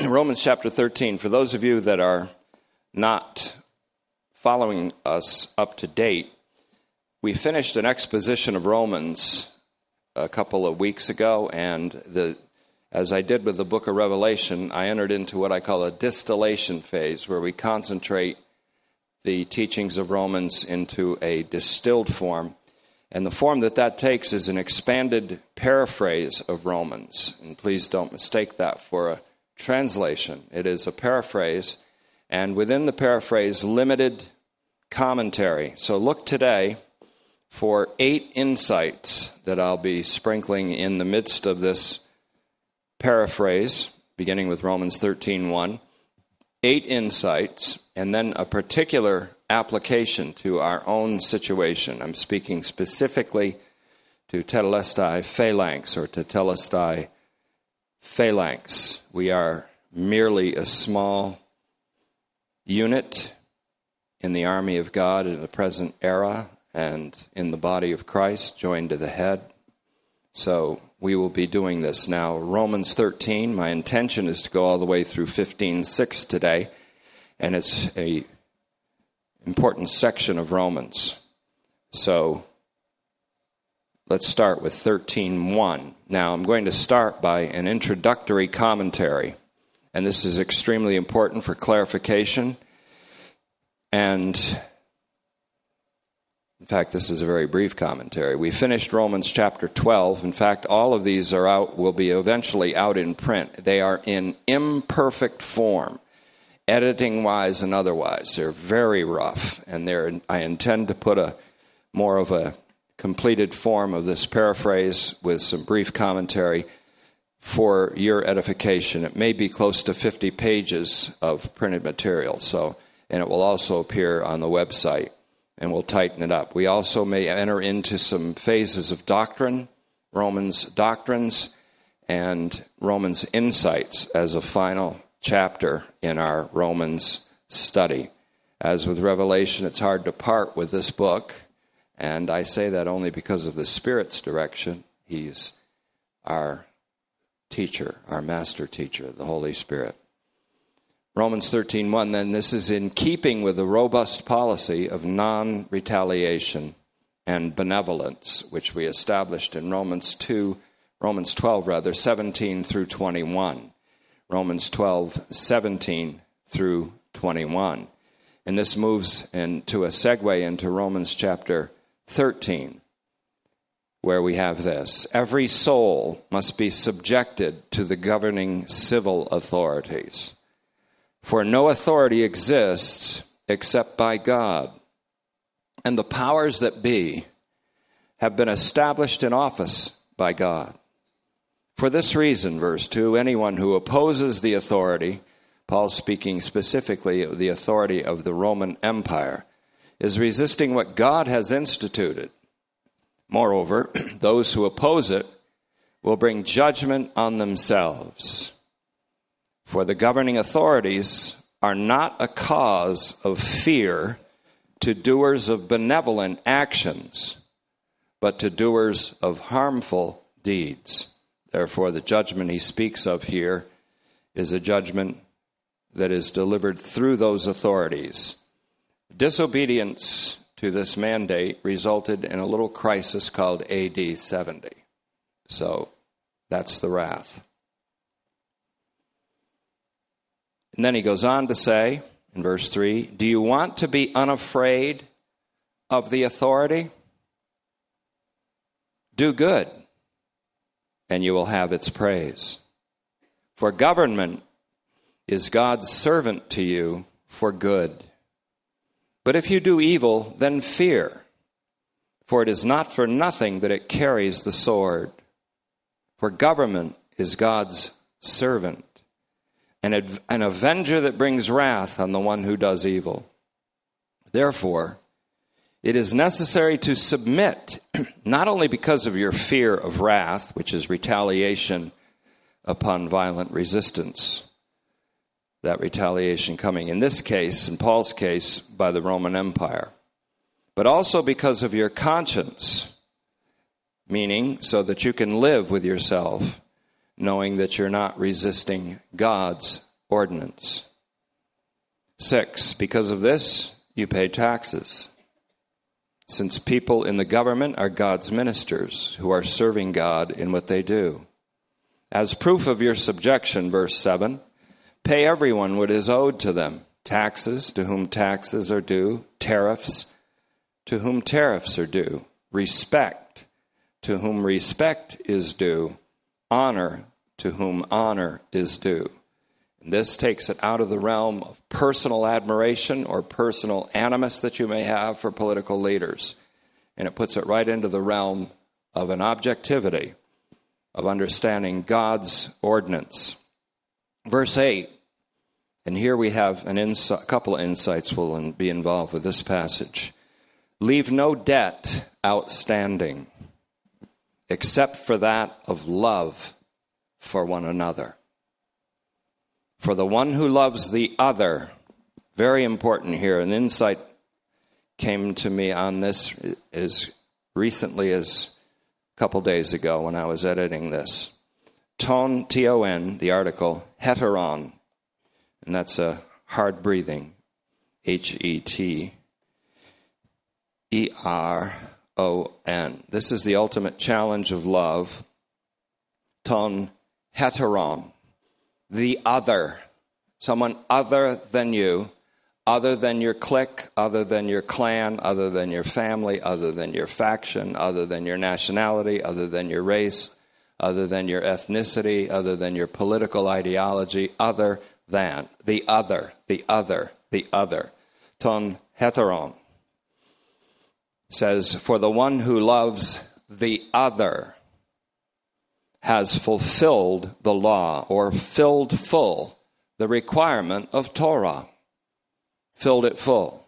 Romans chapter 13. For those of you that are not following us up to date, we finished an exposition of Romans a couple of weeks ago, and the, as I did with the book of Revelation, I entered into what I call a distillation phase, where we concentrate the teachings of Romans into a distilled form. And the form that that takes is an expanded paraphrase of Romans. And please don't mistake that for a translation. It is a paraphrase, and within the paraphrase, limited commentary. So look today for eight insights that I'll be sprinkling in the midst of this paraphrase, beginning with Romans 13:1. Eight insights, and then a particular application to our own situation. I'm speaking specifically to tetelestai phalanx or tetelestai phalanx. We are merely a small unit in the army of God in the present era and in the body of Christ, joined to the head. So we will be doing this now. Romans 13, my intention is to go all the way through 15:6 today, and it's a important section of Romans. So let's start with 13:1. Now I'm going to start by an introductory commentary, and this is extremely important for clarification. And in fact, this is a very brief commentary. We finished Romans chapter 12. In fact, all of these are out will be eventually out in print. They are in imperfect form editing wise and otherwise. They're very rough, and they're, I intend to put a more of a completed form of this paraphrase with some brief commentary for your edification. It may be close to 50 pages of printed material, so and it will also appear on the website, and we'll tighten it up. We also may enter into some phases of doctrine, Romans doctrines, and Romans insights as a final chapter in our Romans study. As with Revelation, it's hard to part with this book, and I say that only because of the Spirit's direction. He's our teacher, our master teacher, the Holy Spirit. Romans 13:1 then this is in keeping with the robust policy of non-retaliation and benevolence which we established in Romans 2 Romans 12 rather 17 through 21. Romans 12, 17 through 21. And this moves into a segue into Romans chapter 13, where we have this Every soul must be subjected to the governing civil authorities, for no authority exists except by God. And the powers that be have been established in office by God. For this reason, verse 2, anyone who opposes the authority, Paul's speaking specifically of the authority of the Roman Empire, is resisting what God has instituted. Moreover, those who oppose it will bring judgment on themselves. For the governing authorities are not a cause of fear to doers of benevolent actions, but to doers of harmful deeds. Therefore, the judgment he speaks of here is a judgment that is delivered through those authorities. Disobedience to this mandate resulted in a little crisis called AD 70. So that's the wrath. And then he goes on to say in verse 3 Do you want to be unafraid of the authority? Do good and you will have its praise. For government is God's servant to you for good. But if you do evil, then fear, for it is not for nothing that it carries the sword. For government is God's servant, an, an avenger that brings wrath on the one who does evil. Therefore, it is necessary to submit, not only because of your fear of wrath, which is retaliation upon violent resistance, that retaliation coming, in this case, in Paul's case, by the Roman Empire, but also because of your conscience, meaning so that you can live with yourself, knowing that you're not resisting God's ordinance. Six, because of this, you pay taxes. Since people in the government are God's ministers who are serving God in what they do. As proof of your subjection, verse 7, pay everyone what is owed to them taxes to whom taxes are due, tariffs to whom tariffs are due, respect to whom respect is due, honor to whom honor is due. And this takes it out of the realm of personal admiration or personal animus that you may have for political leaders. And it puts it right into the realm of an objectivity of understanding God's ordinance. Verse 8, and here we have an ins- a couple of insights will be involved with this passage. Leave no debt outstanding except for that of love for one another. For the one who loves the other, very important here, an insight came to me on this as recently as a couple days ago when I was editing this. Ton, T O N, the article, heteron, and that's a hard breathing, H E T E R O N. This is the ultimate challenge of love. Ton heteron, the other, someone other than you other than your clique, other than your clan, other than your family, other than your faction, other than your nationality, other than your race, other than your ethnicity, other than your political ideology, other than the other, the other, the other. Ton heteron says, For the one who loves the other has fulfilled the law or filled full the requirement of Torah filled it full.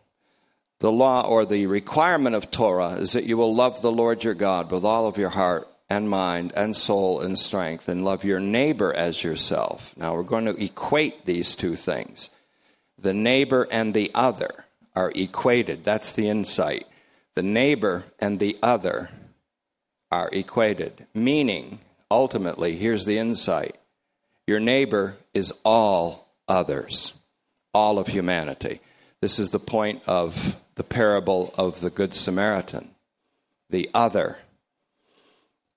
The law or the requirement of Torah is that you will love the Lord your God with all of your heart and mind and soul and strength and love your neighbor as yourself. Now we're going to equate these two things. The neighbor and the other are equated. That's the insight. The neighbor and the other are equated, meaning, ultimately, here's the insight your neighbor is all others, all of humanity. This is the point of the parable of the Good Samaritan, the other.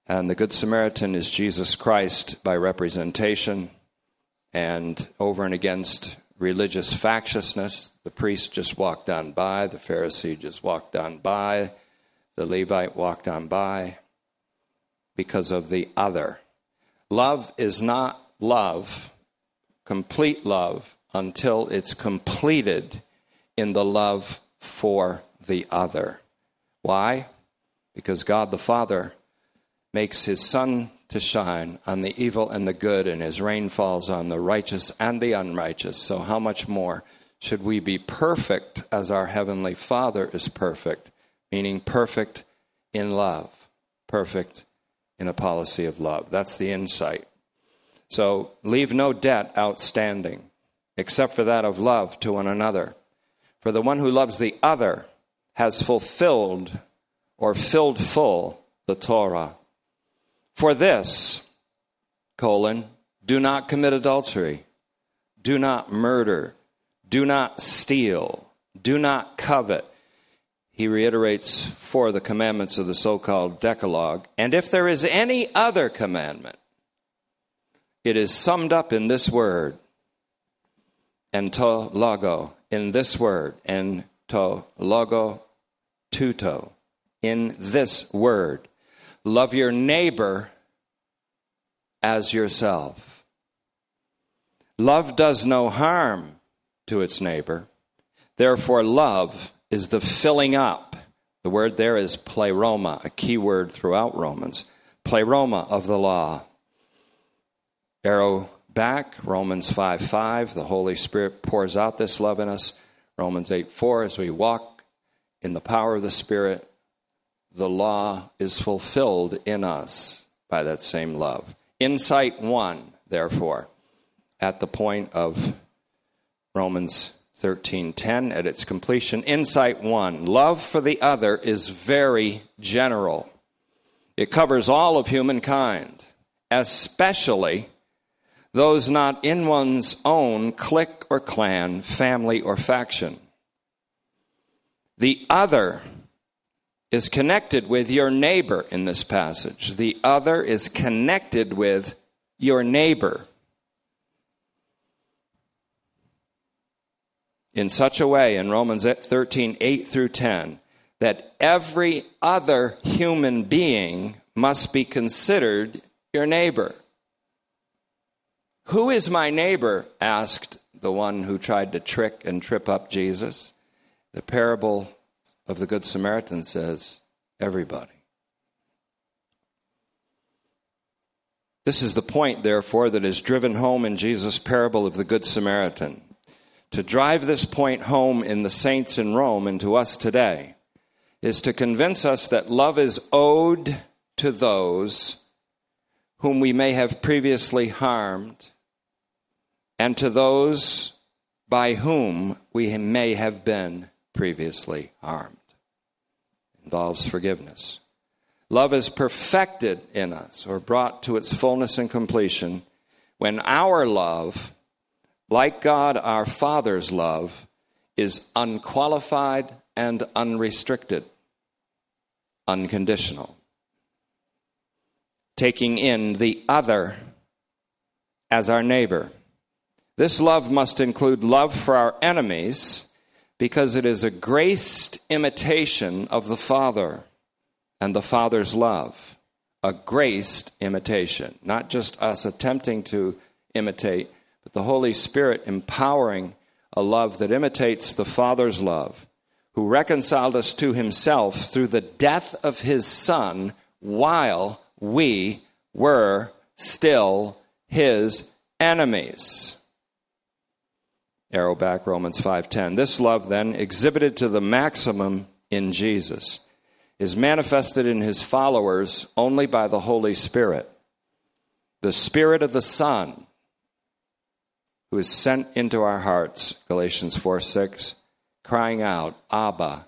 And the Good Samaritan is Jesus Christ by representation and over and against religious factiousness. The priest just walked on by, the Pharisee just walked on by, the Levite walked on by because of the other. Love is not love, complete love, until it's completed in the love for the other. Why? Because God the Father makes his sun to shine on the evil and the good, and his rain falls on the righteous and the unrighteous. So, how much more should we be perfect as our Heavenly Father is perfect? Meaning, perfect in love, perfect in a policy of love. That's the insight. So, leave no debt outstanding, except for that of love to one another. For the one who loves the other has fulfilled or filled full the Torah. For this, colon, do not commit adultery, do not murder, do not steal, do not covet. He reiterates four of the commandments of the so called Decalogue. And if there is any other commandment, it is summed up in this word, ento logo, in this word, en to logo tuto, in this word. Love your neighbor as yourself. Love does no harm to its neighbor. Therefore, love is the filling up. The word there is pleroma, a key word throughout Romans. Pleroma of the law. Arrow back, Romans 5 5, the Holy Spirit pours out this love in us. Romans 8 4, as we walk in the power of the Spirit, the law is fulfilled in us by that same love. Insight 1, therefore, at the point of Romans 13:10 at its completion insight 1 love for the other is very general it covers all of humankind especially those not in one's own clique or clan, family or faction. The other is connected with your neighbor in this passage. The other is connected with your neighbor. In such a way, in Romans 13, 8 through 10, that every other human being must be considered your neighbor. Who is my neighbor? asked the one who tried to trick and trip up Jesus. The parable of the Good Samaritan says, everybody. This is the point, therefore, that is driven home in Jesus' parable of the Good Samaritan. To drive this point home in the saints in Rome and to us today is to convince us that love is owed to those whom we may have previously harmed and to those by whom we may have been previously harmed. Involves forgiveness. Love is perfected in us or brought to its fullness and completion when our love, like God our Father's love, is unqualified and unrestricted, unconditional. Taking in the other as our neighbor. This love must include love for our enemies because it is a graced imitation of the Father and the Father's love. A graced imitation, not just us attempting to imitate, but the Holy Spirit empowering a love that imitates the Father's love, who reconciled us to Himself through the death of His Son while we were still His enemies arrow back Romans 5:10. This love then exhibited to the maximum in Jesus is manifested in his followers only by the Holy Spirit. The Spirit of the Son who is sent into our hearts, Galatians 4 6, crying out, Abba,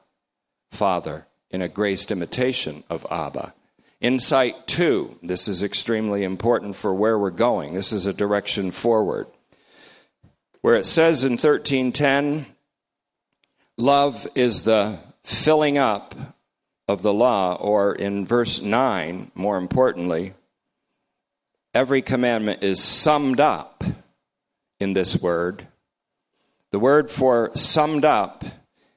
Father, in a graced imitation of Abba. Insight two, this is extremely important for where we're going. This is a direction forward where it says in 1310, love is the filling up of the law, or in verse 9, more importantly, every commandment is summed up in this word. The word for summed up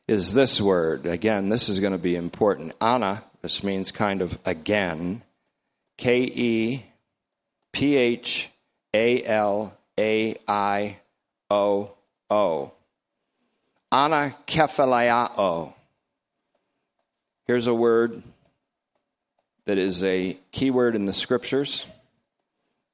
is this word. Again, this is going to be important. Ana, this means kind of again. K E P H A L A I O O. Anakephaliao. Here's a word that is a key word in the scriptures.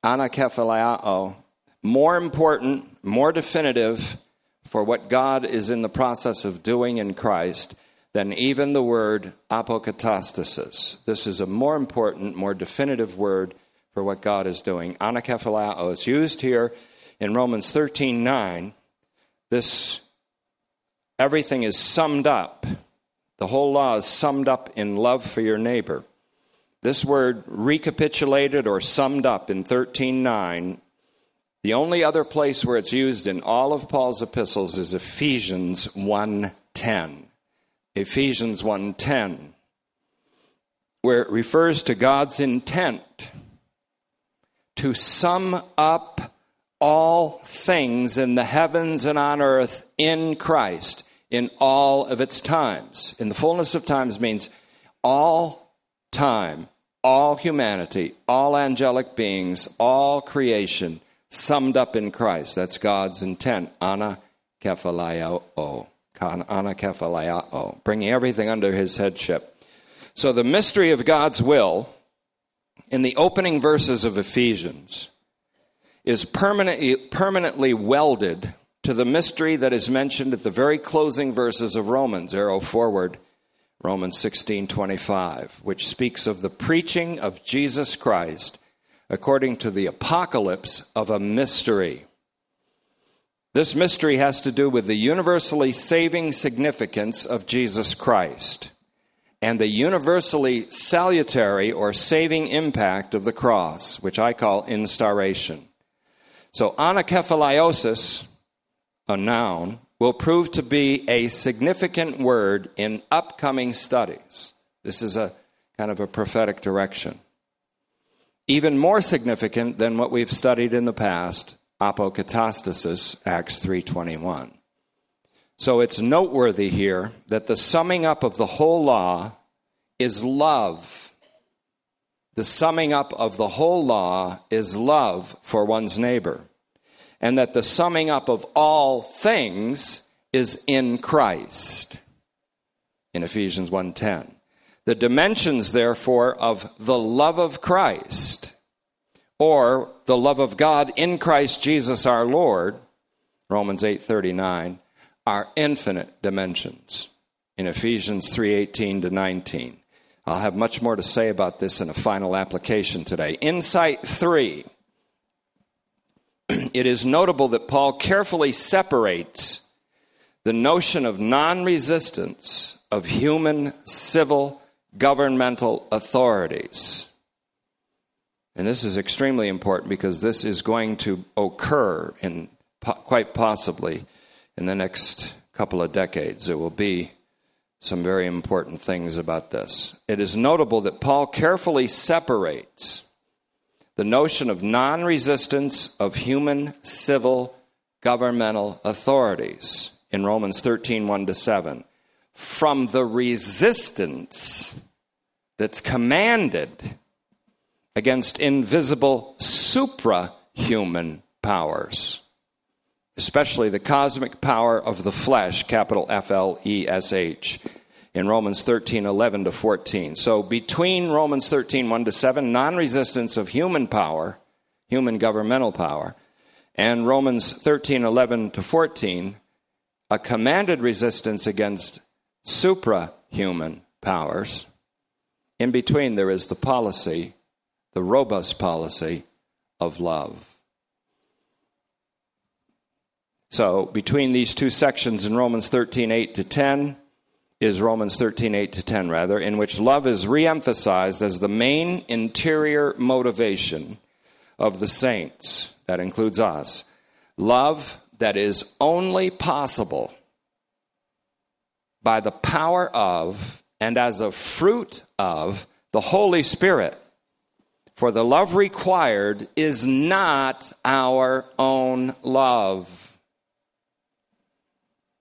Anakephaliao. More important, more definitive for what God is in the process of doing in Christ than even the word apokatastasis. This is a more important, more definitive word for what God is doing. Anakephaliao. It's used here in Romans 13 9, this everything is summed up. The whole law is summed up in love for your neighbor. This word recapitulated or summed up in 13:9 the only other place where it's used in all of Paul's epistles is Ephesians 1:10. Ephesians 1:10 where it refers to God's intent to sum up all things in the heavens and on earth in Christ in all of its times. In the fullness of times means all time, all humanity, all angelic beings, all creation summed up in Christ. That's God's intent. Ana kephalaiao. Ana kephalaiao. Bringing everything under his headship. So the mystery of God's will in the opening verses of Ephesians is permanently, permanently welded to the mystery that is mentioned at the very closing verses of Romans, arrow forward, Romans 16:25, which speaks of the preaching of Jesus Christ according to the apocalypse of a mystery. This mystery has to do with the universally saving significance of Jesus Christ and the universally salutary or saving impact of the cross, which I call instauration. So, anacephaliosis, a noun, will prove to be a significant word in upcoming studies. This is a kind of a prophetic direction. Even more significant than what we've studied in the past, apokatastasis, Acts 3:21. So it's noteworthy here that the summing up of the whole law is love. The summing up of the whole law is love for one's neighbor. And that the summing up of all things is in Christ. In Ephesians 1:10. The dimensions therefore of the love of Christ or the love of God in Christ Jesus our Lord, Romans 8:39 are infinite dimensions in Ephesians 3:18 to 19. I'll have much more to say about this in a final application today. Insight 3. It is notable that Paul carefully separates the notion of non-resistance of human civil governmental authorities. And this is extremely important because this is going to occur in quite possibly in the next couple of decades. There will be some very important things about this. It is notable that Paul carefully separates the notion of non resistance of human civil governmental authorities in Romans 13 1 to 7 from the resistance that's commanded against invisible suprahuman powers especially the cosmic power of the flesh, capital F L E S H, in Romans 13, 11 to 14. So between Romans 13, 1 to 7, non resistance of human power, human governmental power, and Romans 13, 11 to 14, a commanded resistance against suprahuman powers. In between, there is the policy, the robust policy of love. So between these two sections in Romans 13, 8 to 10 is Romans 13, 8 to 10, rather, in which love is reemphasized as the main interior motivation of the saints. That includes us. Love that is only possible by the power of and as a fruit of the Holy Spirit. For the love required is not our own love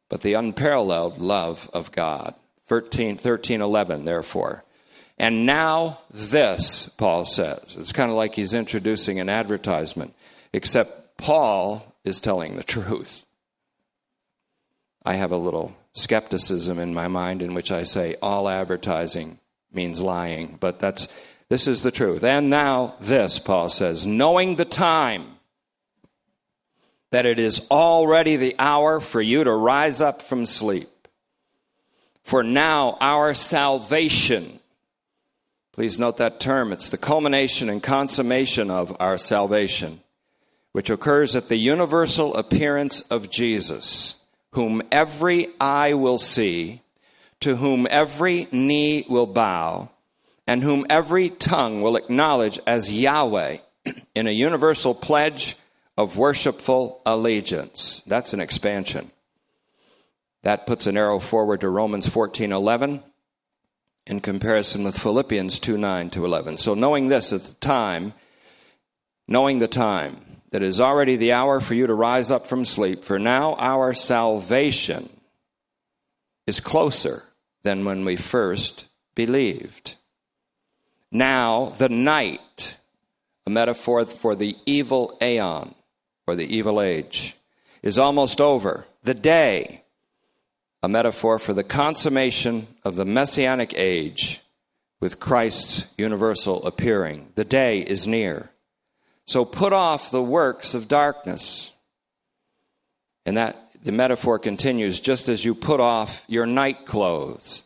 but the unparalleled love of God. 13, 13 11, therefore. And now this, Paul says. It's kind of like he's introducing an advertisement, except Paul is telling the truth. I have a little skepticism in my mind in which I say all advertising means lying, but that's this is the truth. And now this, Paul says, knowing the time that it is already the hour for you to rise up from sleep. For now, our salvation, please note that term, it's the culmination and consummation of our salvation, which occurs at the universal appearance of Jesus, whom every eye will see, to whom every knee will bow, and whom every tongue will acknowledge as Yahweh in a universal pledge of worshipful allegiance. That's an expansion. That puts an arrow forward to Romans 14:11 in comparison with Philippians 2 9 to 11. So knowing this at the time, knowing the time that is already the hour for you to rise up from sleep, for now our salvation is closer than when we first believed. Now the night, a metaphor for the evil aeon, or the evil age, is almost over. The day, a metaphor for the consummation of the messianic age with Christ's universal appearing. The day is near. So put off the works of darkness. And that the metaphor continues just as you put off your night clothes.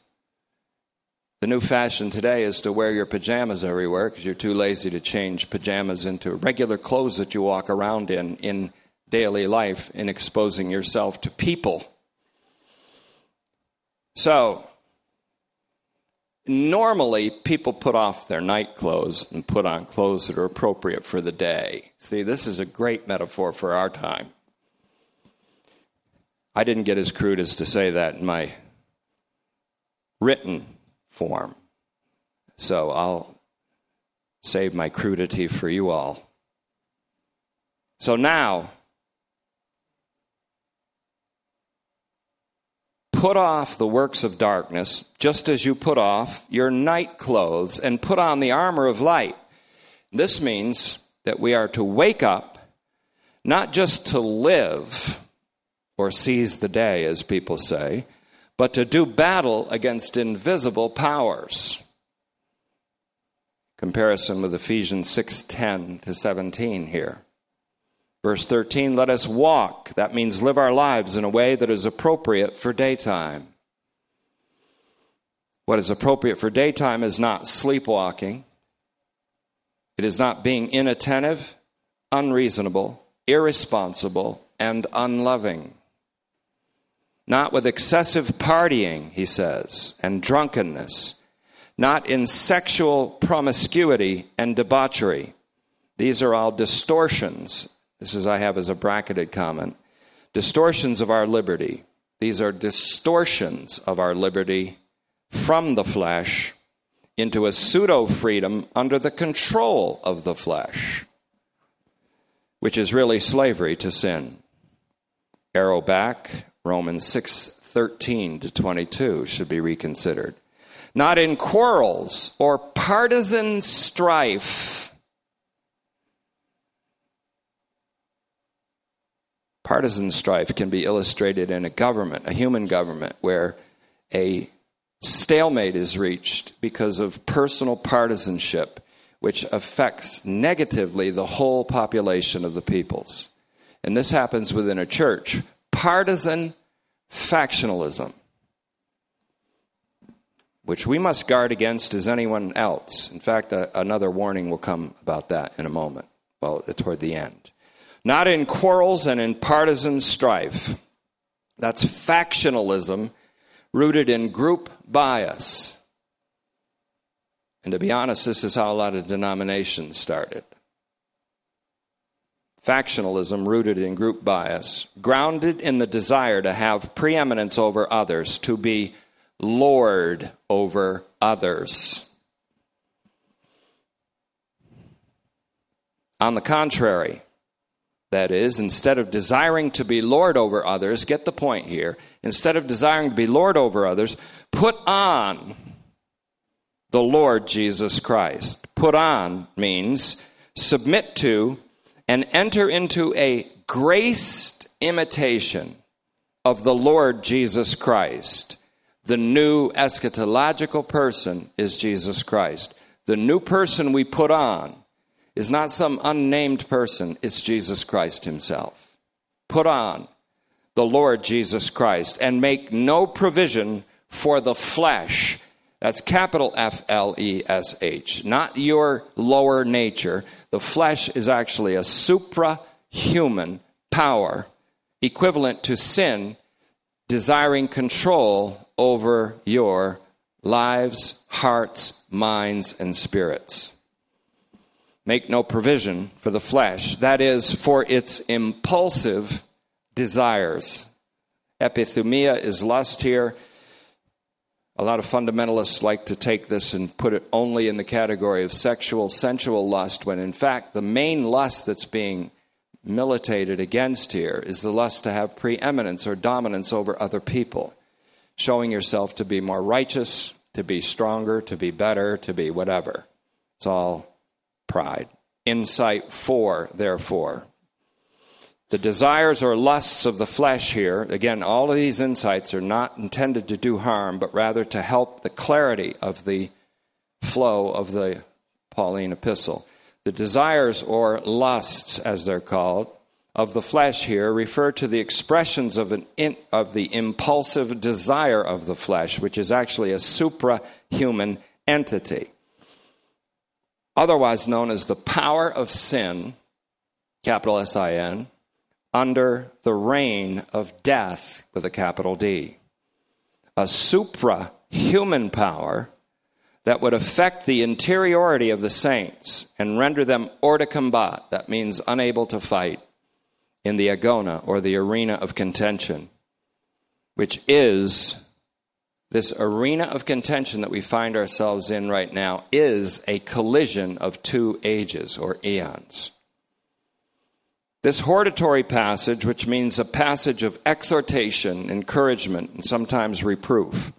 The new fashion today is to wear your pajamas everywhere because you're too lazy to change pajamas into regular clothes that you walk around in in daily life in exposing yourself to people. So, normally people put off their night clothes and put on clothes that are appropriate for the day. See, this is a great metaphor for our time. I didn't get as crude as to say that in my written form. So I'll save my crudity for you all. So now, put off the works of darkness, just as you put off your night clothes and put on the armor of light. This means that we are to wake up, not just to live or seize the day, as people say, but to do battle against invisible powers. Comparison with Ephesians 6:10 to 17 here. Verse 13, let us walk. That means live our lives in a way that is appropriate for daytime. What is appropriate for daytime is not sleepwalking. It is not being inattentive, unreasonable, irresponsible, and unloving. Not with excessive partying, he says, and drunkenness. Not in sexual promiscuity and debauchery. These are all distortions this is I have as a bracketed comment. Distortions of our liberty. These are distortions of our liberty from the flesh into a pseudo freedom under the control of the flesh, which is really slavery to sin. Arrow back, Romans 6 13 to 22 should be reconsidered. Not in quarrels or partisan strife Partisan strife can be illustrated in a government, a human government, where a stalemate is reached because of personal partisanship, which affects negatively the whole population of the peoples. And this happens within a church. Partisan factionalism, which we must guard against as anyone else. In fact, a, another warning will come about that in a moment, well, toward the end not in quarrels and in partisan strife. That's factionalism rooted in group bias. And to be honest, this is how a lot of denominations started. Factionalism rooted in group bias, grounded in the desire to have preeminence over others, to be lord over others. On the contrary, that is, instead of desiring to be Lord over others, get the point here. Instead of desiring to be Lord over others, put on the Lord Jesus Christ. Put on means submit to and enter into a graced imitation of the Lord Jesus Christ. The new eschatological person is Jesus Christ. The new person we put on is not some unnamed person, it's Jesus Christ Himself. Put on the Lord Jesus Christ and make no provision for the flesh. That's capital F L E S H, not your lower nature. The flesh is actually a suprahuman power equivalent to sin desiring control over your lives, hearts, minds, and spirits make no provision for the flesh, that is, for its impulsive desires. Epithumia is lust here. A lot of fundamentalists like to take this and put it only in the category of sexual, sensual lust, when in fact the main lust that's being militated against here is the lust to have preeminence or dominance over other people, showing yourself to be more righteous, to be stronger, to be better, to be whatever. It's all pride. Insight four, therefore. The desires or lusts of the flesh here, again, all of these insights are not intended to do harm, but rather to help the clarity of the flow of the Pauline epistle. The desires or lusts, as they're called, of the flesh here refer to the expressions of, an in, of the impulsive desire of the flesh, which is actually a suprahuman entity otherwise known as the power of sin, capital S I N, under the reign of death with a capital D. A suprahuman power that would affect the interiority of the saints and render them hors de combat, that means unable to fight, in the agona or the arena of contention, which is this arena of contention that we find ourselves in right now, is a collision of two ages or eons. This hortatory passage, which means a passage of exhortation, encouragement, and sometimes reproof,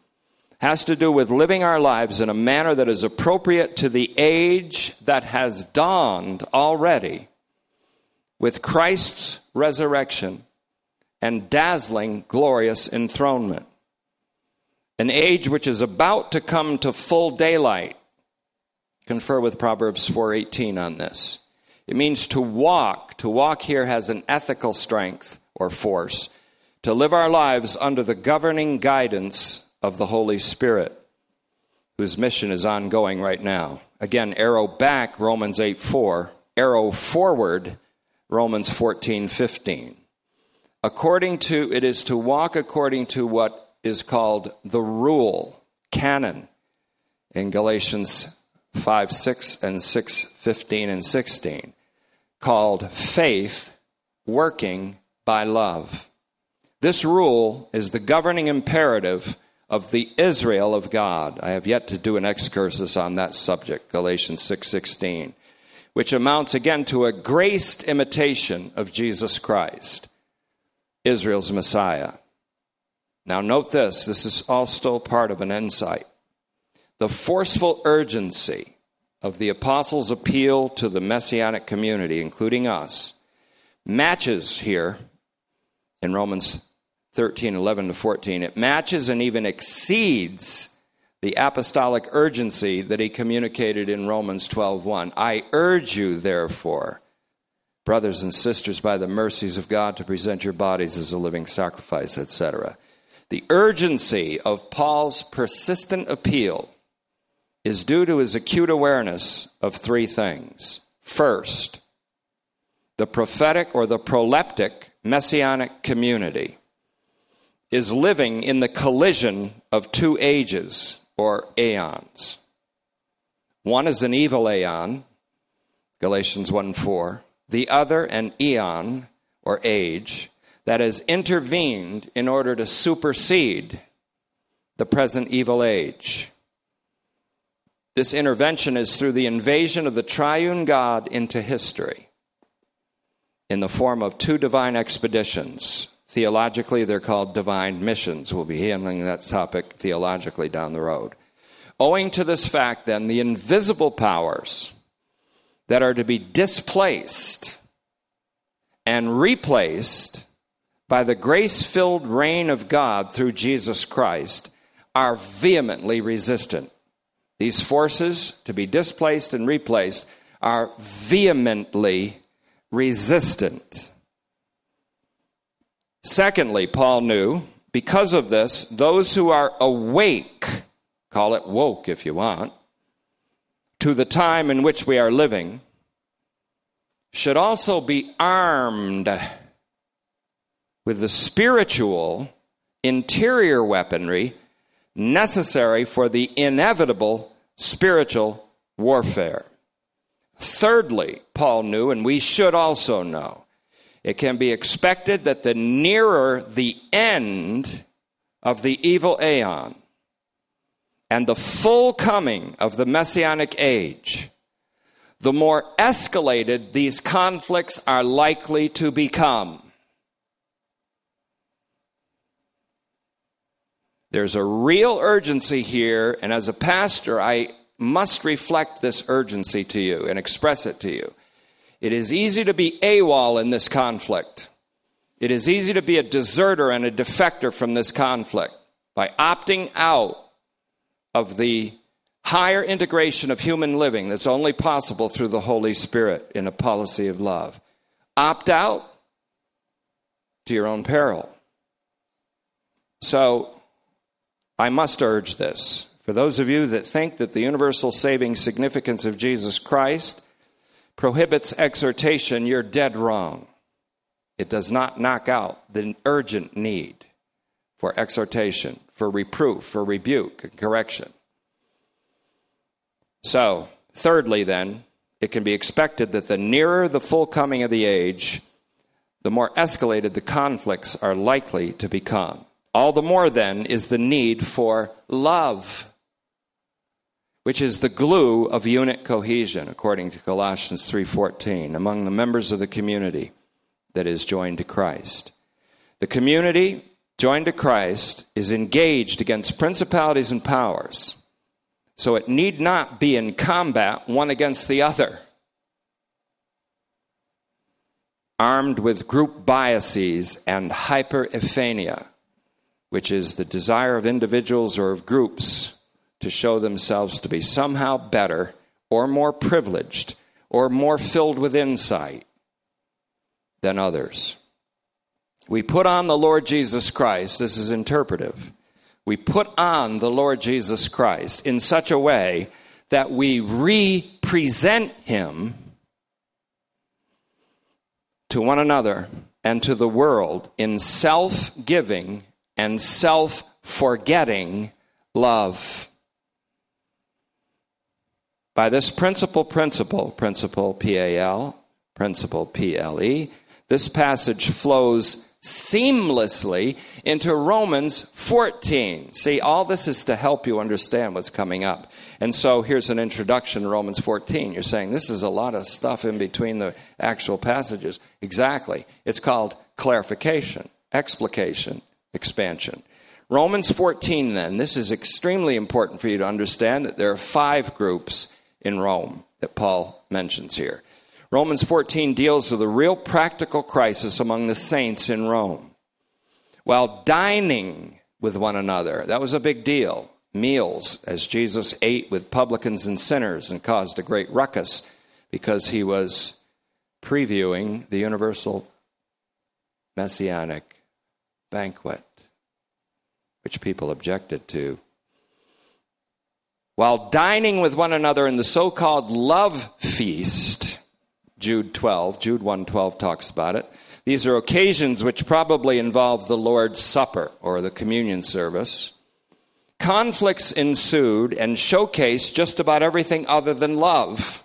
has to do with living our lives in a manner that is appropriate to the age that has dawned already with Christ's resurrection and dazzling, glorious enthronement. An age which is about to come to full daylight. Confer with Proverbs 4:18 on this. It means to walk. To walk here has an ethical strength or force. To live our lives under the governing guidance of the Holy Spirit, whose mission is ongoing right now. Again, arrow back, Romans 8 4. Arrow forward, Romans 14 15. According to, it is to walk according to what is called the rule, canon, in Galatians 5 6 and 6 15 and 16 called faith working by love. This rule is the governing imperative of the Israel of God. I have yet to do an excursus on that subject, Galatians 6:16, which amounts again to a graced imitation of Jesus Christ, Israel's Messiah. Now note this, this is all still part of an insight. The forceful urgency of the apostles' appeal to the messianic community, including us, matches here in Romans 13, 11 to 14. It matches and even exceeds the apostolic urgency that he communicated in Romans 12:1. I urge you therefore, brothers and sisters by the mercies of God to present your bodies as a living sacrifice, etc. The urgency of Paul's persistent appeal is due to his acute awareness of three things. First, the prophetic or the proleptic messianic community is living in the collision of two ages or aeons. One is an evil aeon, Galatians 1 4. The other, an eon or age, that has intervened in order to supersede the present evil age. This intervention is through the invasion of the triune God into history in the form of two divine expeditions. Theologically, they're called divine missions. We'll be handling that topic theologically down the road. Owing to this fact, then, the invisible powers that are to be displaced and replaced by the grace filled reign of God through Jesus Christ are vehemently resistant. These forces to be displaced and replaced are vehemently resistant. Secondly, Paul knew because of this, those who are awake, call it woke if you want, to the time in which we are living, should also be armed with the spiritual interior weaponry necessary for the inevitable spiritual warfare. Thirdly, Paul knew, and we should also know, it can be expected that the nearer the end of the evil aeon and the full coming of the messianic age, the more escalated these conflicts are likely to become. There's a real urgency here, and as a pastor, I must reflect this urgency to you and express it to you. It is easy to be AWOL in this conflict. It is easy to be a deserter and a defector from this conflict by opting out of the higher integration of human living that's only possible through the Holy Spirit in a policy of love. Opt out to your own peril. So, I must urge this. For those of you that think that the universal saving significance of Jesus Christ prohibits exhortation, you're dead wrong. It does not knock out the urgent need for exhortation, for reproof, for rebuke, and correction. So, thirdly, then, it can be expected that the nearer the full coming of the age, the more escalated the conflicts are likely to become. All the more, then, is the need for love, which is the glue of unit cohesion, according to Colossians 3:14, among the members of the community that is joined to Christ. The community joined to Christ is engaged against principalities and powers, so it need not be in combat one against the other. Armed with group biases and hyperephania, which is the desire of individuals or of groups to show themselves to be somehow better or more privileged or more filled with insight than others. We put on the Lord Jesus Christ, this is interpretive. We put on the Lord Jesus Christ in such a way that we represent him to one another and to the world in self giving and self forgetting love. By this principle, principle, principle, P A L, principle, P L E, this passage flows seamlessly into Romans 14. See, all this is to help you understand what's coming up. And so here's an introduction to Romans 14. You're saying this is a lot of stuff in between the actual passages. Exactly. It's called clarification, explication, expansion. Romans 14, then, this is extremely important for you to understand that there are five groups in Rome that Paul mentions here. Romans 14 deals with a real practical crisis among the saints in Rome. While dining with one another, that was a big deal. Meals, as Jesus ate with publicans and sinners and caused a great ruckus because he was previewing the universal messianic banquet, which people objected to. While dining with one another in the so called love feast, Jude 12. Jude 1:12 talks about it. These are occasions which probably involve the Lord's Supper or the communion service. Conflicts ensued and showcased just about everything other than love.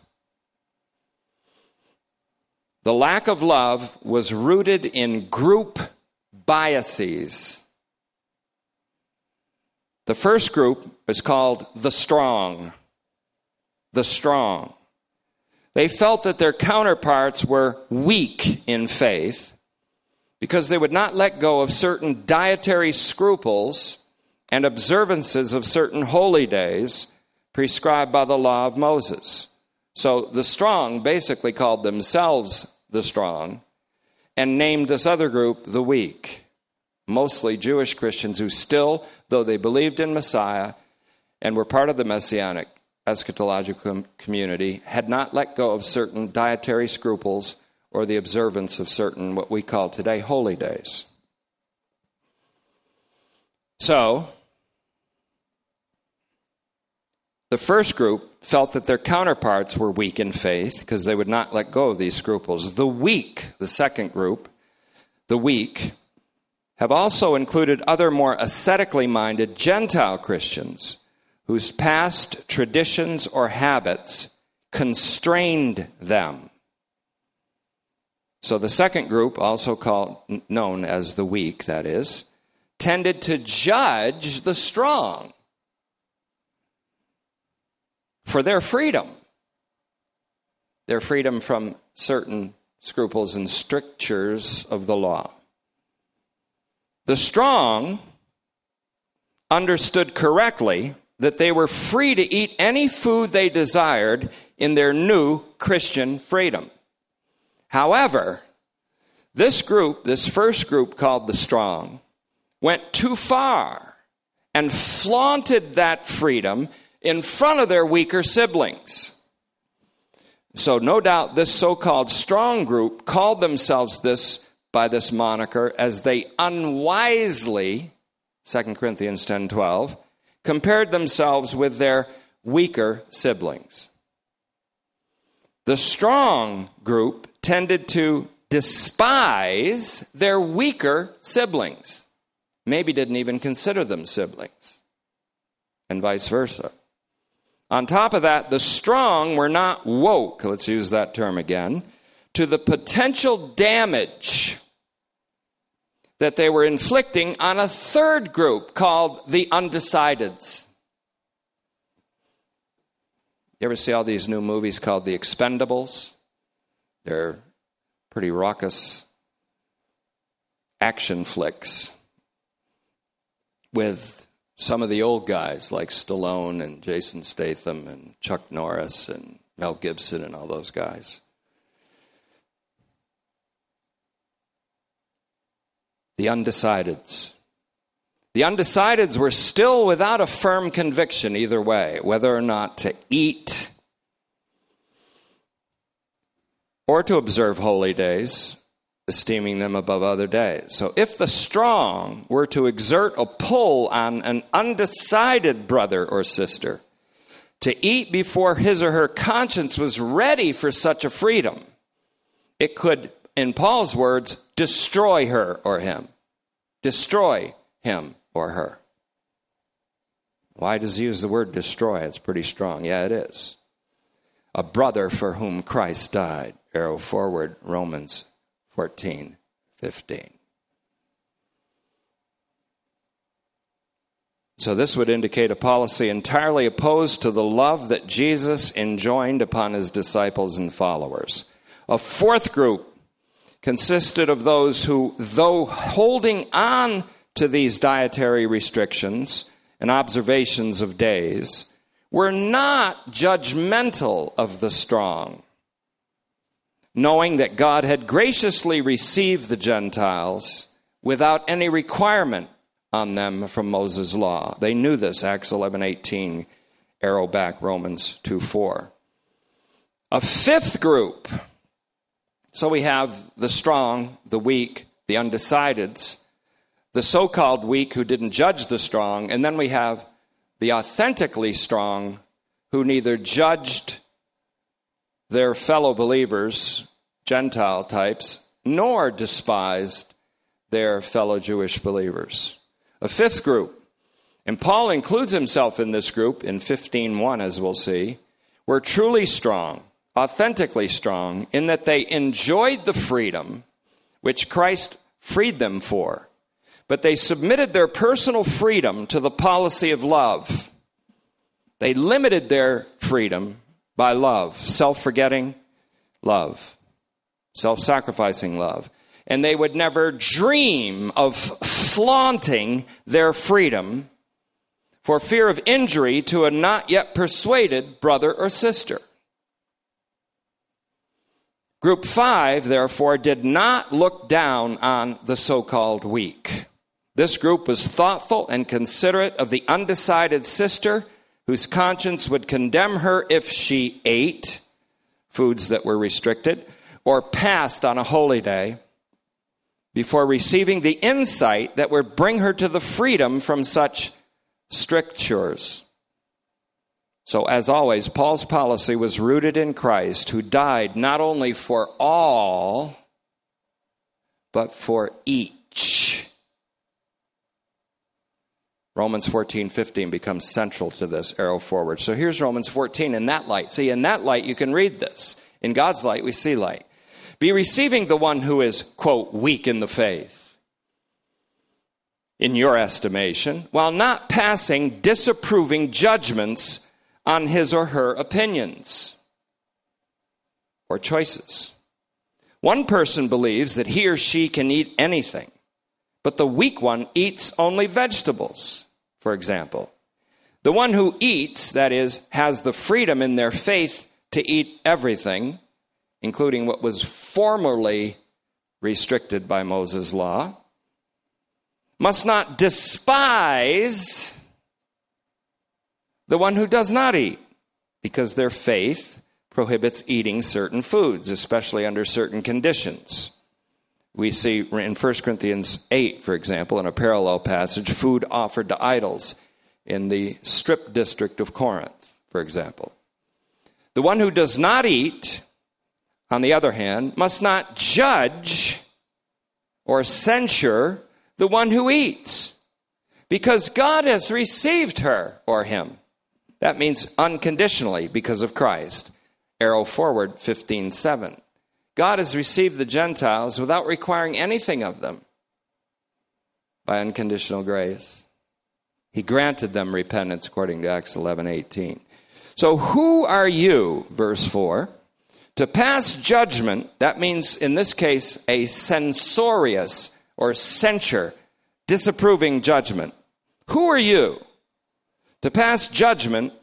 The lack of love was rooted in group biases. The first group is called the strong. The strong. They felt that their counterparts were weak in faith because they would not let go of certain dietary scruples and observances of certain holy days prescribed by the law of Moses. So the strong basically called themselves the strong and named this other group the weak. Mostly Jewish Christians who still, though they believed in Messiah and were part of the Messianic eschatological community had not let go of certain dietary scruples or the observance of certain what we call today holy days. So, the first group felt that their counterparts were weak in faith because they would not let go of these scruples. The weak, the second group, the weak, have also included other more ascetically minded Gentile Christians whose past traditions or habits constrained them. So the second group, also called known as the weak, that is, tended to judge the strong for their freedom. Their freedom from certain scruples and strictures of the law. The strong understood correctly that they were free to eat any food they desired in their new Christian freedom. However, this group, this first group called the Strong, went too far and flaunted that freedom in front of their weaker siblings. So, no doubt, this so called strong group called themselves this by this moniker as they unwisely, 2 Corinthians 10 12, compared themselves with their weaker siblings. The strong group tended to despise their weaker siblings, maybe didn't even consider them siblings, and vice versa. On top of that, the strong were not woke, let's use that term again, to the potential damage that they were inflicting on a third group called the undecideds. You ever see all these new movies called The Expendables? They're pretty raucous action flicks with some of the old guys like Stallone and Jason Statham and Chuck Norris and Mel Gibson and all those guys. The undecideds. The undecideds were still without a firm conviction either way, whether or not to eat or to observe holy days, esteeming them above other days. So if the strong were to exert a pull on an undecided brother or sister to eat before his or her conscience was ready for such a freedom, it could, in Paul's words, destroy her or him. Destroy him or her. Why does he use the word destroy? It's pretty strong. Yeah, it is. A brother for whom Christ died. Arrow forward, Romans 14, 15. So, this would indicate a policy entirely opposed to the love that Jesus enjoined upon his disciples and followers. A fourth group consisted of those who, though holding on to these dietary restrictions and observations of days, were not judgmental of the strong knowing that God had graciously received the Gentiles without any requirement on them from Moses' law. They knew this, Acts 11 18, arrow back, Romans 2 4. A fifth group. So we have the strong, the weak, the undecideds, the so called weak who didn't judge the strong, and then we have the authentically strong who neither judged their fellow believers, Gentile types, nor despised their fellow Jewish believers. A fifth group, and Paul includes himself in this group in 15:1 as we'll see, were truly strong, authentically strong in that they enjoyed the freedom which Christ freed them for. But they submitted their personal freedom to the policy of love. They limited their freedom by love, self forgetting love, self sacrificing love. And they would never dream of flaunting their freedom for fear of injury to a not yet persuaded brother or sister. Group five, therefore, did not look down on the so called weak. This group was thoughtful and considerate of the undecided sister whose conscience would condemn her if she ate foods that were restricted or passed on a holy day before receiving the insight that would bring her to the freedom from such strictures. So, as always, Paul's policy was rooted in Christ, who died not only for all, but for each. Romans 14, 15 becomes central to this arrow forward. So here's Romans 14 in that light. See, in that light, you can read this. In God's light, we see light. Be receiving the one who is, quote, weak in the faith, in your estimation, while not passing disapproving judgments on his or her opinions or choices. One person believes that he or she can eat anything, but the weak one eats only vegetables for example. The one who eats, that is, has the freedom in their faith to eat everything, including what was formerly restricted by Moses' law, must not despise the one who does not eat, because their faith prohibits eating certain foods, especially under certain conditions. We see in 1 Corinthians 8, for example, in a parallel passage, food offered to idols in the strip district of Corinth, for example. The one who does not eat, on the other hand, must not judge or censure the one who eats, because God has received her or him. That means unconditionally because of Christ. Arrow forward 15:7. God has received the Gentiles without requiring anything of them by unconditional grace. He granted them repentance according to Acts 11:18. So who are you, verse 4, to pass judgment, that means in this case a censorious or censure, disapproving judgment. Who are you to pass judgment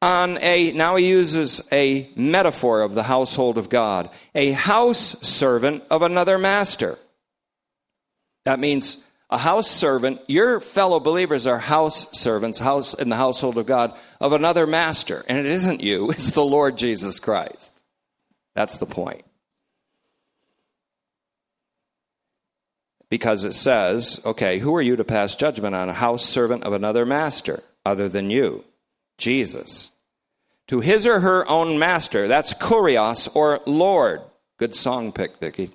on a, now he uses a metaphor of the household of God, a house servant of another master. That means a house servant, your fellow believers are house servants, house in the household of God of another master. And it isn't you, it's the Lord Jesus Christ. That's the point. Because it says, okay, who are you to pass judgment on a house servant of another master other than you? Jesus. To his or her own master, that's kurios or Lord. Good song pick, Vicky.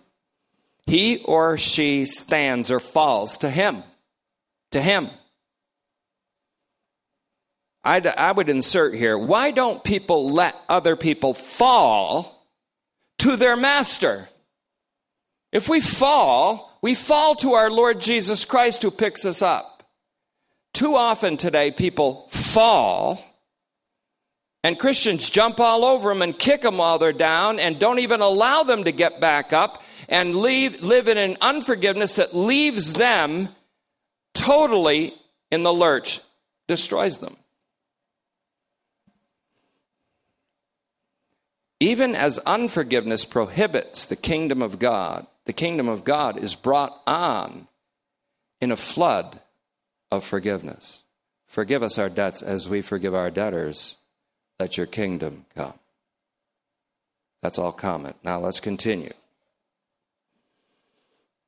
He or she stands or falls to him. To him. I'd, I would insert here why don't people let other people fall to their master. If we fall, we fall to our Lord Jesus Christ who picks us up. Too often today, people fall, and Christians jump all over them and kick them while they're down and don't even allow them to get back up and leave, live in an unforgiveness that leaves them totally in the lurch, destroys them. Even as unforgiveness prohibits the kingdom of God, the kingdom of God is brought on in a flood of forgiveness. Forgive us our debts as we forgive our debtors. Let your kingdom come. That's all comment. Now let's continue.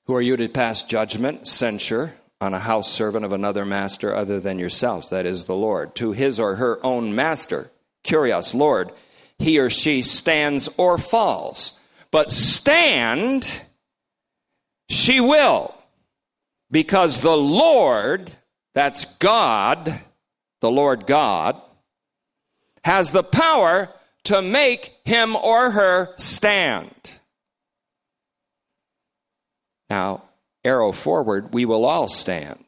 Who are you to pass judgment, censure on a house servant of another master other than yourselves? That is the Lord. To his or her own master, kurios, Lord, he or she stands or falls. But stand, she will, because the Lord, that's God, the Lord God, has the power to make him or her stand. Now, arrow forward, we will all stand,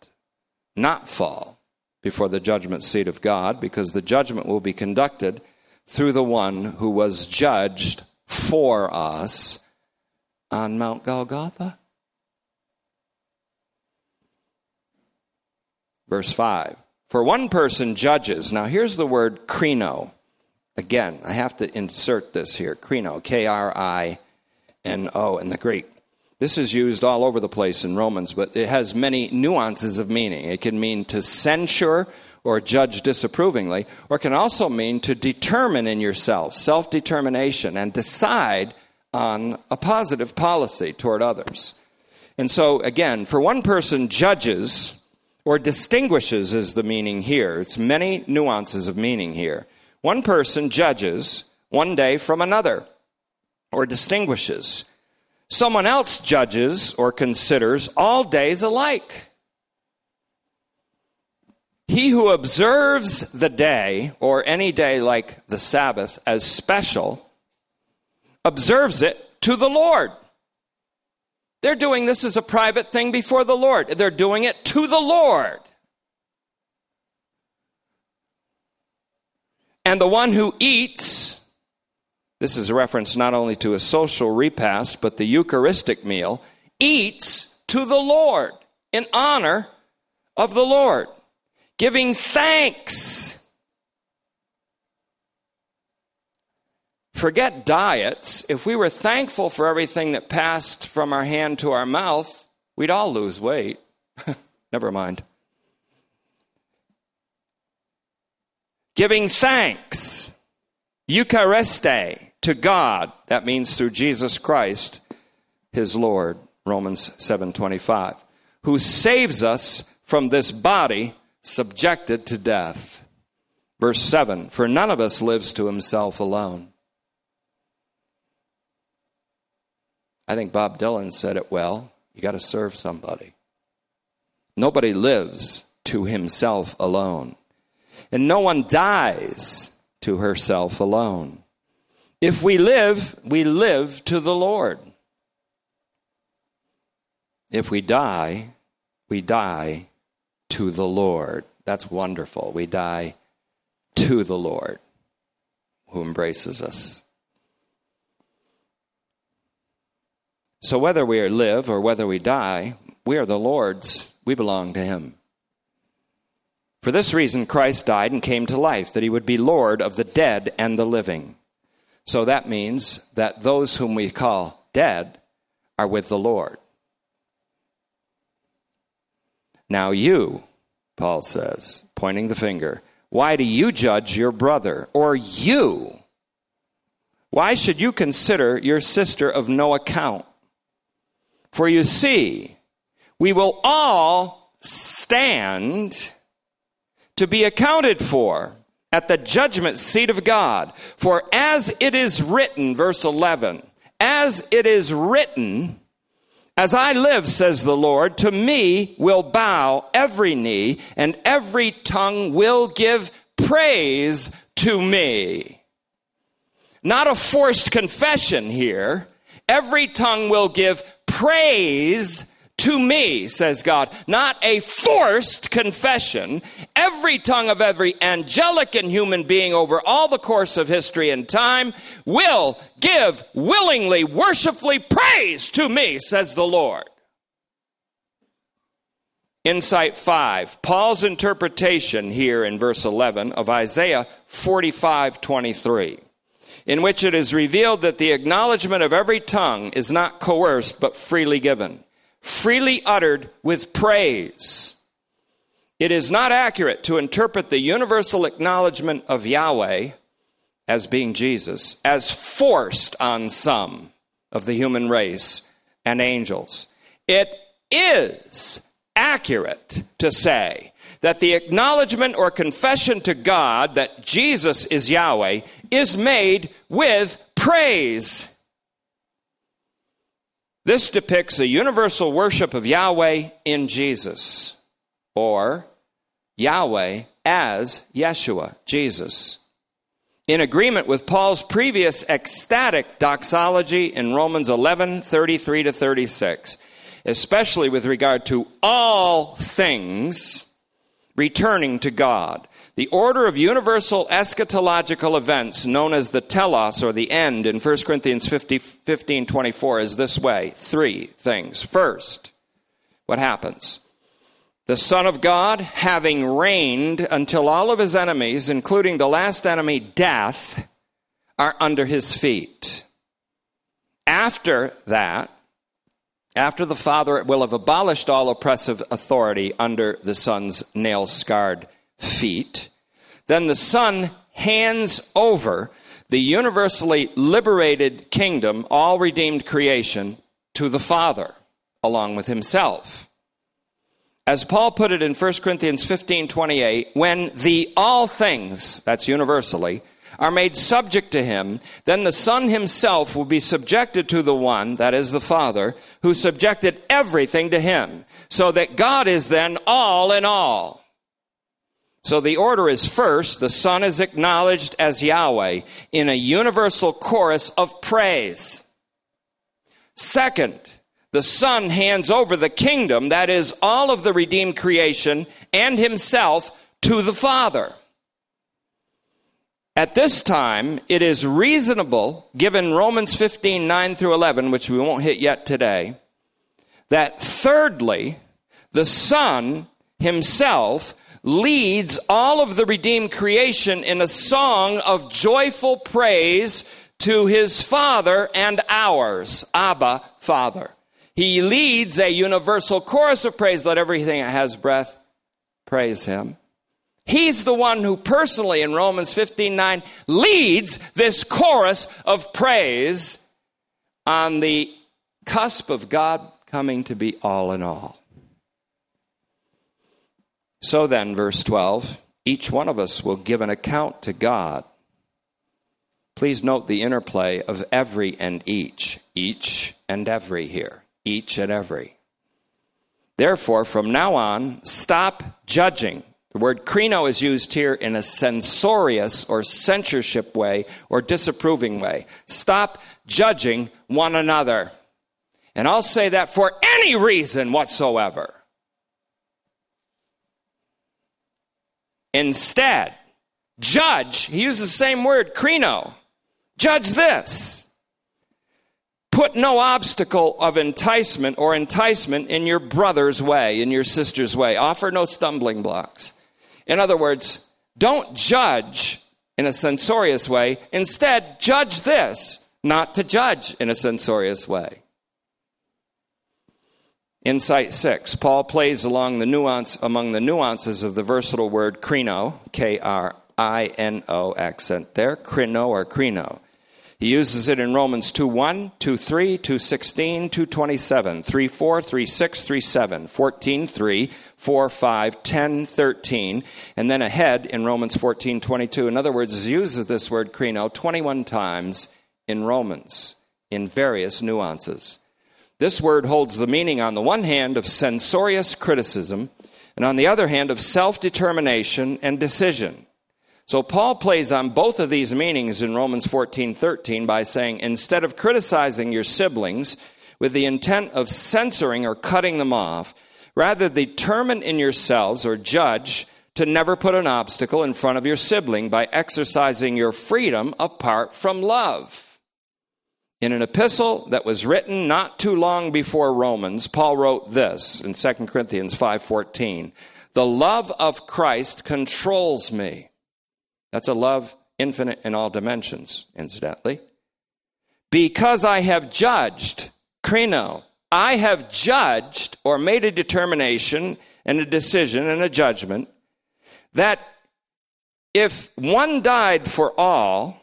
not fall before the judgment seat of God, because the judgment will be conducted through the one who was judged for us on Mount Golgotha. Verse 5 For one person judges. Now here's the word krino. Again, I have to insert this here krino, K R I N O in the Greek. This is used all over the place in Romans, but it has many nuances of meaning. It can mean to censure or judge disapprovingly, or can also mean to determine in yourself, self determination, and decide on a positive policy toward others. And so, again, for one person, judges or distinguishes is the meaning here. It's many nuances of meaning here. One person judges one day from another or distinguishes. Someone else judges or considers all days alike. He who observes the day, or any day like the Sabbath, as special, observes it to the Lord. They're doing this as a private thing before the Lord. They're doing it to the Lord. And the one who eats, this is a reference not only to a social repast, but the Eucharistic meal, eats to the Lord in honor of the Lord giving thanks. Forget diets. If we were thankful for everything that passed from our hand to our mouth, we'd all lose weight. Never mind. Giving thanks, Euchariste, to God. That means through Jesus Christ, his Lord. Romans 7:25, who saves us from this body subjected to death. Verse 7 For none of us lives to himself alone. I think Bob Dylan said it well. You got to serve somebody. Nobody lives to himself alone. and no one dies to herself alone. If we live, we live to the Lord. If we die, we die to the Lord. That's wonderful. We die to the Lord who embraces us. So whether we live or whether we die, we are the Lord's. We belong to Him. For this reason, Christ died and came to life, that He would be Lord of the dead and the living. So that means that those whom we call dead are with the Lord. Now, you, Paul says, pointing the finger, why do you judge your brother? Or you? Why should you consider your sister of no account? For you see, we will all stand to be accounted for at the judgment seat of God. For as it is written, verse 11, as it is written, as I live, says the Lord, to me will bow every knee, and every tongue will give praise to me. Not a forced confession here. Every tongue will give praise to me, says God, not a forced confession. Every tongue of every angelic and human being over all the course of history and time will give willingly, worshipfully praise to me, says the Lord. Insight 5. Paul's interpretation here in verse 11 of Isaiah 45 23, in which it is revealed that the acknowledgement of every tongue is not coerced but freely given freely uttered with praise. It is not accurate to interpret the universal acknowledgement of Yahweh as being Jesus as forced on some of the human race and angels. It is accurate to say that the acknowledgement or confession to God that Jesus is Yahweh is made with praise. This depicts a universal worship of Yahweh in Jesus, or Yahweh as Yeshua, Jesus. In agreement with Paul's previous ecstatic doxology in Romans 11 33 to 36, especially with regard to all things returning to God. The order of universal eschatological events, known as the telos or the end in 1 Corinthians 50, 15 24, is this way three things. First, what happens? The Son of God, having reigned until all of his enemies, including the last enemy, death, are under his feet. After that, after the Father will have abolished all oppressive authority under the Son's nail scarred feet, then the Son hands over the universally liberated kingdom, all redeemed creation, to the Father, along with himself. As Paul put it in 1 Corinthians 15 28, when the all things, that's universally, are made subject to him, then the Son himself will be subjected to the one, that is the Father, who subjected everything to him, so that God is then all in all. So the order is first, the Son is acknowledged as Yahweh in a universal chorus of praise. Second, the Son hands over the kingdom, that is, all of the redeemed creation, and himself to the Father. At this time, it is reasonable, given Romans 15, 9 through 11, which we won't hit yet today, that thirdly, the Son himself leads all of the redeemed creation in a song of joyful praise to his Father and ours, Abba, Father. He leads a universal chorus of praise. Let everything that has breath praise him. He's the one who personally in Romans 15 9 leads this chorus of praise on the cusp of God coming to be all in all. So then, verse 12, each one of us will give an account to God. Please note the interplay of every and each, each and every here, each and every. Therefore, from now on, stop judging. The word krino is used here in a censorious or censorship way or disapproving way. Stop judging one another. And I'll say that for any reason whatsoever. Instead, judge, he uses the same word, krino. Judge this. Put no obstacle of enticement or enticement in your brother's way, in your sister's way. Offer no stumbling blocks. In other words, don't judge in a censorious way. Instead, judge this, not to judge in a censorious way. Insight six, Paul plays along the nuance among the nuances of the versatile word krino, K R I N O accent there, krino or krino. He uses it in Romans 2 1, 2 3, 2 16, 2 27, 3 4, 3 6, 3 7, 14 3, 4 5, 10 13, and then ahead in Romans 14 22. In other words, uses this word krino 21 times in Romans in various nuances. This word holds the meaning, on the one hand, of censorious criticism, and on the other hand, of self determination and decision. So Paul plays on both of these meanings in Romans 14:13 by saying instead of criticizing your siblings with the intent of censoring or cutting them off, rather determine in yourselves or judge to never put an obstacle in front of your sibling by exercising your freedom apart from love. In an epistle that was written not too long before Romans, Paul wrote this in 2 Corinthians 5:14, "The love of Christ controls me." That's a love infinite in all dimensions, incidentally. Because I have judged, krino, I have judged or made a determination and a decision and a judgment that if one died for all,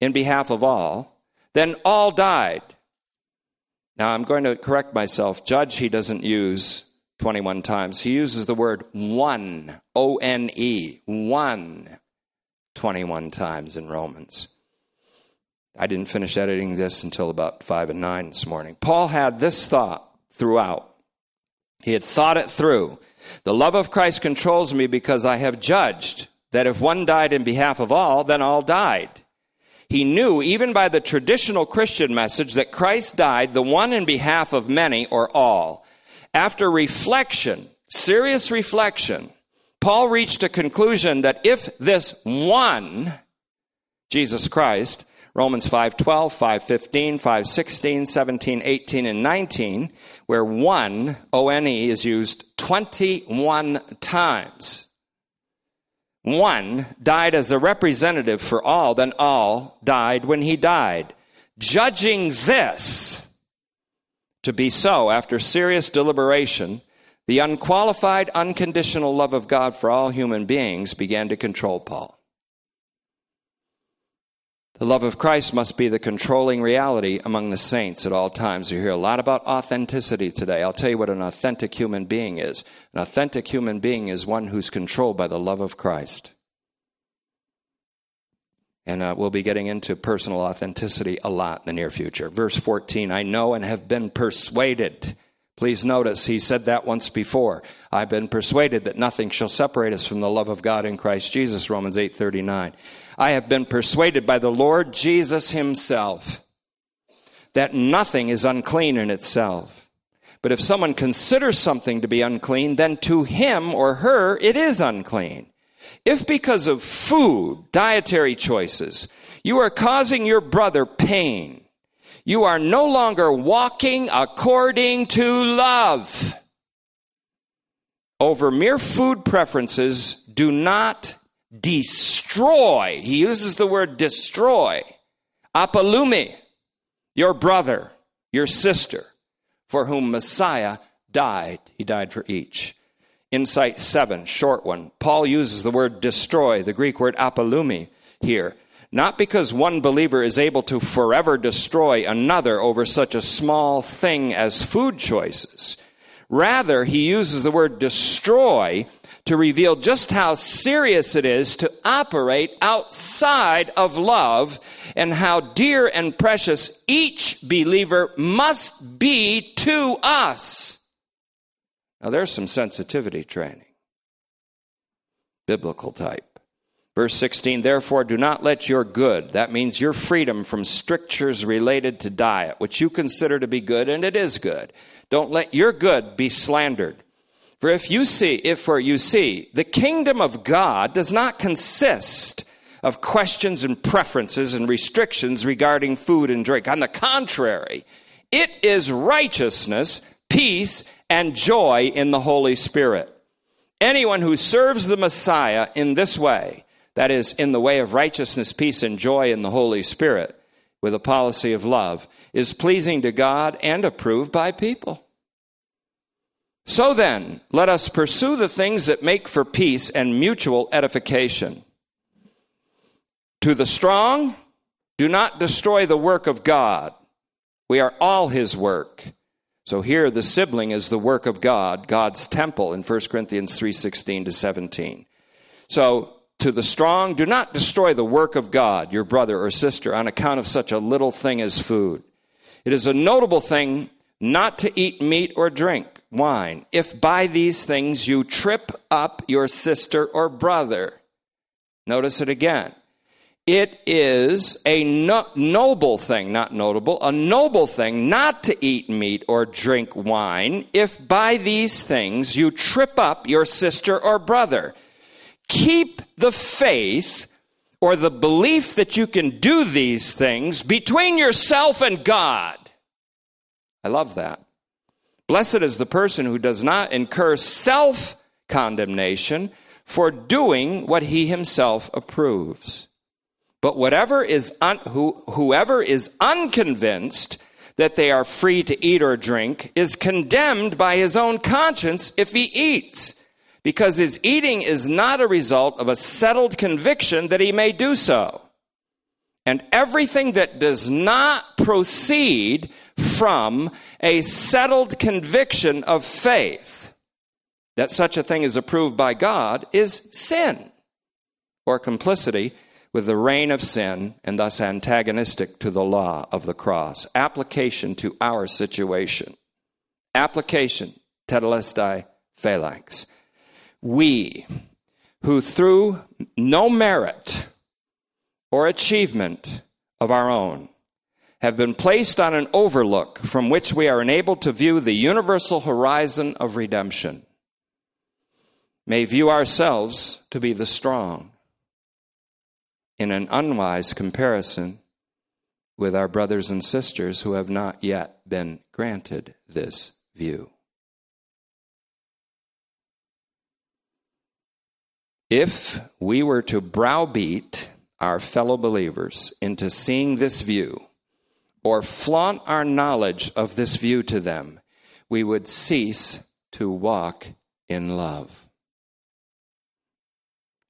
in behalf of all, then all died. Now I'm going to correct myself. Judge, he doesn't use 21 times. He uses the word one, O N E, one. 21 times in Romans. I didn't finish editing this until about 5 and 9 this morning. Paul had this thought throughout. He had thought it through. The love of Christ controls me because I have judged that if one died in behalf of all, then all died. He knew, even by the traditional Christian message, that Christ died, the one in behalf of many or all. After reflection, serious reflection, Paul reached a conclusion that if this one, Jesus Christ, Romans 5:12, 5:15, 5:16, 17, 18 and 19, where one ONE is used 21 times. One died as a representative for all, then all died when he died. Judging this to be so after serious deliberation, the unqualified, unconditional love of God for all human beings began to control Paul. The love of Christ must be the controlling reality among the saints at all times. You hear a lot about authenticity today. I'll tell you what an authentic human being is. An authentic human being is one who's controlled by the love of Christ. And uh, we'll be getting into personal authenticity a lot in the near future. Verse 14 I know and have been persuaded Please notice he said that once before. I've been persuaded that nothing shall separate us from the love of God in Christ Jesus, Romans 8:39. I have been persuaded by the Lord Jesus himself that nothing is unclean in itself. But if someone considers something to be unclean, then to him or her it is unclean. If because of food, dietary choices, you are causing your brother pain, you are no longer walking according to love. Over mere food preferences, do not destroy. He uses the word destroy. Apolumi, your brother, your sister, for whom Messiah died. He died for each. Insight 7, short one. Paul uses the word destroy, the Greek word apolumi here. Not because one believer is able to forever destroy another over such a small thing as food choices. Rather, he uses the word destroy to reveal just how serious it is to operate outside of love and how dear and precious each believer must be to us. Now, there's some sensitivity training. biblical type. Verse 16, therefore, do not let your good, that means your freedom from strictures related to diet, which you consider to be good, and it is good. Don't let your good be slandered. For if you see, if for you see, the kingdom of God does not consist of questions and preferences and restrictions regarding food and drink. On the contrary, it is righteousness, peace, and joy in the Holy Spirit. Anyone who serves the Messiah in this way, that is, in the way of righteousness, peace, and joy in the Holy Spirit, with a policy of love, is pleasing to God and approved by people. So then, let us pursue the things that make for peace and mutual edification. To the strong, do not destroy the work of God. We are all his work. So here the sibling is the work of God, God's temple in 1 Corinthians 3:16 to 17. So to the strong, do not destroy the work of God, your brother or sister, on account of such a little thing as food. It is a notable thing not to eat meat or drink wine, if by these things you trip up your sister or brother. Notice it again. It is a no- noble thing, not notable, a noble thing not to eat meat or drink wine if by these things you trip up your sister or brother. Keep the faith or the belief that you can do these things between yourself and God. I love that. Blessed is the person who does not incur self condemnation for doing what he himself approves. But whatever is un, who, whoever is unconvinced that they are free to eat or drink is condemned by his own conscience if he eats because his eating is not a result of a settled conviction that he may do so. And everything that does not proceed from a settled conviction of faith that such a thing is approved by God is sin or complicity with the reign of sin and thus antagonistic to the law of the cross. Application to our situation. Application, tetelestai phalanx we, who through no merit or achievement of our own, have been placed on an overlook from which we are enabled to view the universal horizon of redemption, may view ourselves to be the strong in an unwise comparison with our brothers and sisters who have not yet been granted this view. If we were to browbeat our fellow believers into seeing this view, or flaunt our knowledge of this view to them, we would cease to walk in love.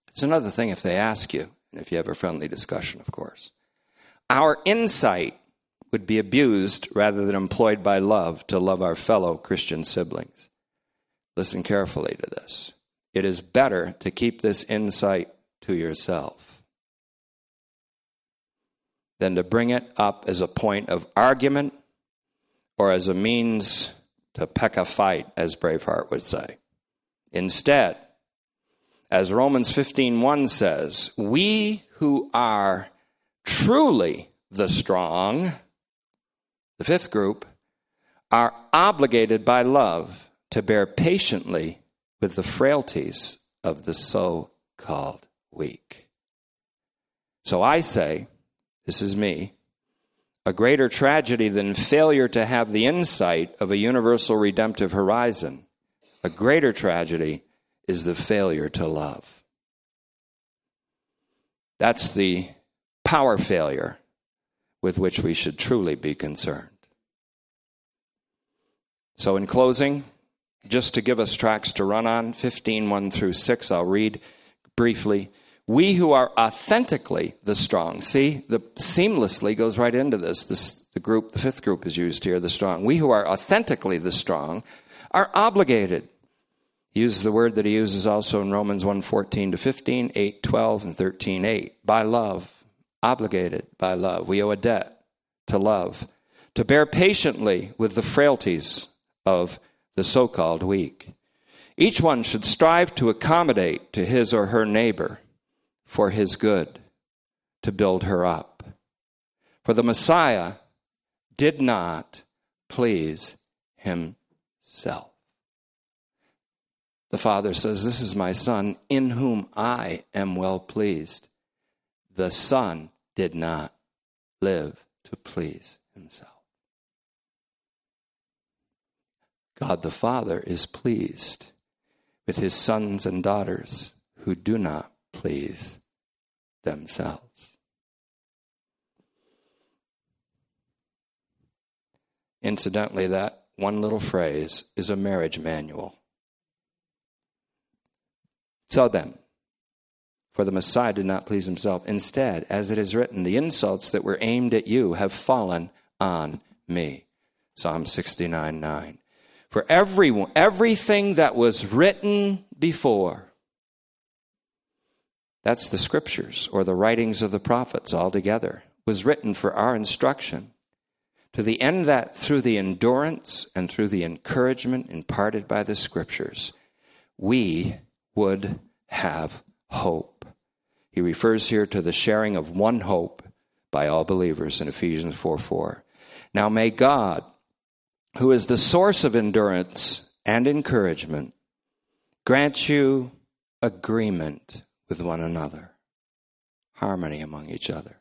It's another thing if they ask you, and if you have a friendly discussion, of course. Our insight would be abused rather than employed by love to love our fellow Christian siblings. Listen carefully to this it is better to keep this insight to yourself than to bring it up as a point of argument or as a means to peck a fight, as Braveheart would say. Instead, as Romans 15:1 says, we who are truly the strong, the fifth group, are obligated by love to bear patiently with the frailties of the so called weak. So I say, this is me, a greater tragedy than failure to have the insight of a universal redemptive horizon, a greater tragedy is the failure to love. That's the power failure with which we should truly be concerned. So, in closing, just to give us tracks to run on 15 1 through 6 i'll read briefly we who are authentically the strong see the seamlessly goes right into this this the group the fifth group is used here the strong. We who are authentically the strong are obligated. He uses the word that he uses also in romans 1 14 to 15 8 12 and 13 8 by love obligated by love. We owe a debt to love to bear patiently with the frailties of the so called weak. Each one should strive to accommodate to his or her neighbor for his good, to build her up. For the Messiah did not please himself. The Father says, This is my Son, in whom I am well pleased. The Son did not live to please himself. God the Father is pleased with his sons and daughters who do not please themselves. Incidentally, that one little phrase is a marriage manual. So then, for the Messiah did not please himself. Instead, as it is written, the insults that were aimed at you have fallen on me. Psalm 69 9. For everyone, everything that was written before, that's the scriptures or the writings of the prophets altogether, was written for our instruction, to the end that through the endurance and through the encouragement imparted by the scriptures, we would have hope. He refers here to the sharing of one hope by all believers in Ephesians 4 4. Now may God, who is the source of endurance and encouragement, grant you agreement with one another, harmony among each other,